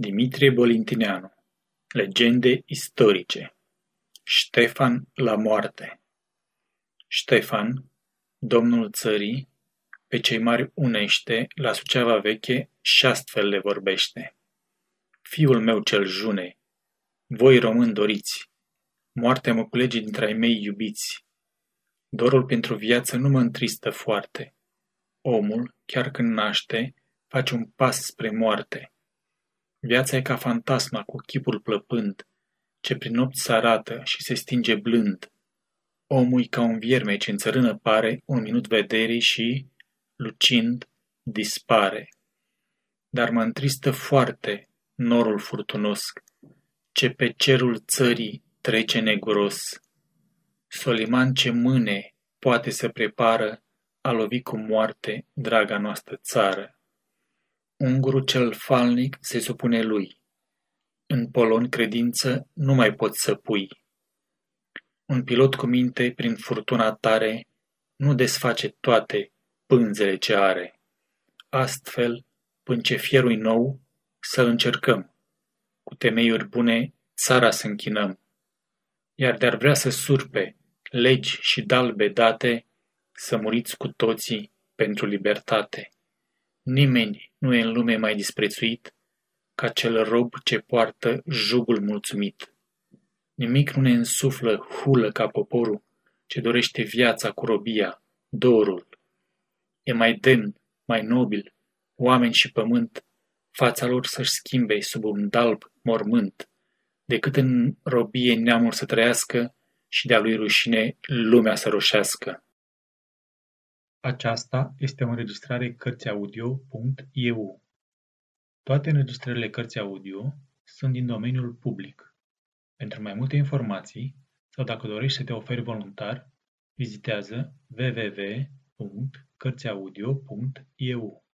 Dimitrie Bolintineanu Legende istorice Ștefan la moarte Ștefan, domnul țării, pe cei mari unește, la Suceava veche și șastfel le vorbește. Fiul meu cel june, voi români doriți, moartea mă culege dintre ai mei iubiți. Dorul pentru viață nu mă întristă foarte. Omul, chiar când naște, face un pas spre moarte. Viața e ca fantasma cu chipul plăpând, ce prin nopți se arată și se stinge blând. Omul ca un vierme ce în țărână pare un minut vederii și, lucind, dispare. Dar mă întristă foarte norul furtunos, ce pe cerul țării trece neguros. Soliman ce mâne poate să prepară a lovi cu moarte draga noastră țară. Ungurul cel falnic se supune lui. În polon credință nu mai poți să pui. Un pilot cu minte prin furtuna tare nu desface toate pânzele ce are. Astfel, până ce fierui nou, să încercăm. Cu temeiuri bune, țara să închinăm. Iar de-ar vrea să surpe legi și dalbe date, să muriți cu toții pentru libertate. Nimeni nu e în lume mai disprețuit ca cel rob ce poartă jugul mulțumit. Nimic nu ne însuflă hulă ca poporul ce dorește viața cu robia, dorul. E mai demn, mai nobil, oameni și pământ, fața lor să-și schimbe sub un dalb mormânt, decât în robie neamul să trăiască și de-a lui rușine lumea să roșească. Aceasta este o înregistrare Cărțiaudio.eu. Toate înregistrările Cărțiaudio sunt din domeniul public. Pentru mai multe informații sau dacă dorești să te oferi voluntar, vizitează www.cărțiaudio.eu.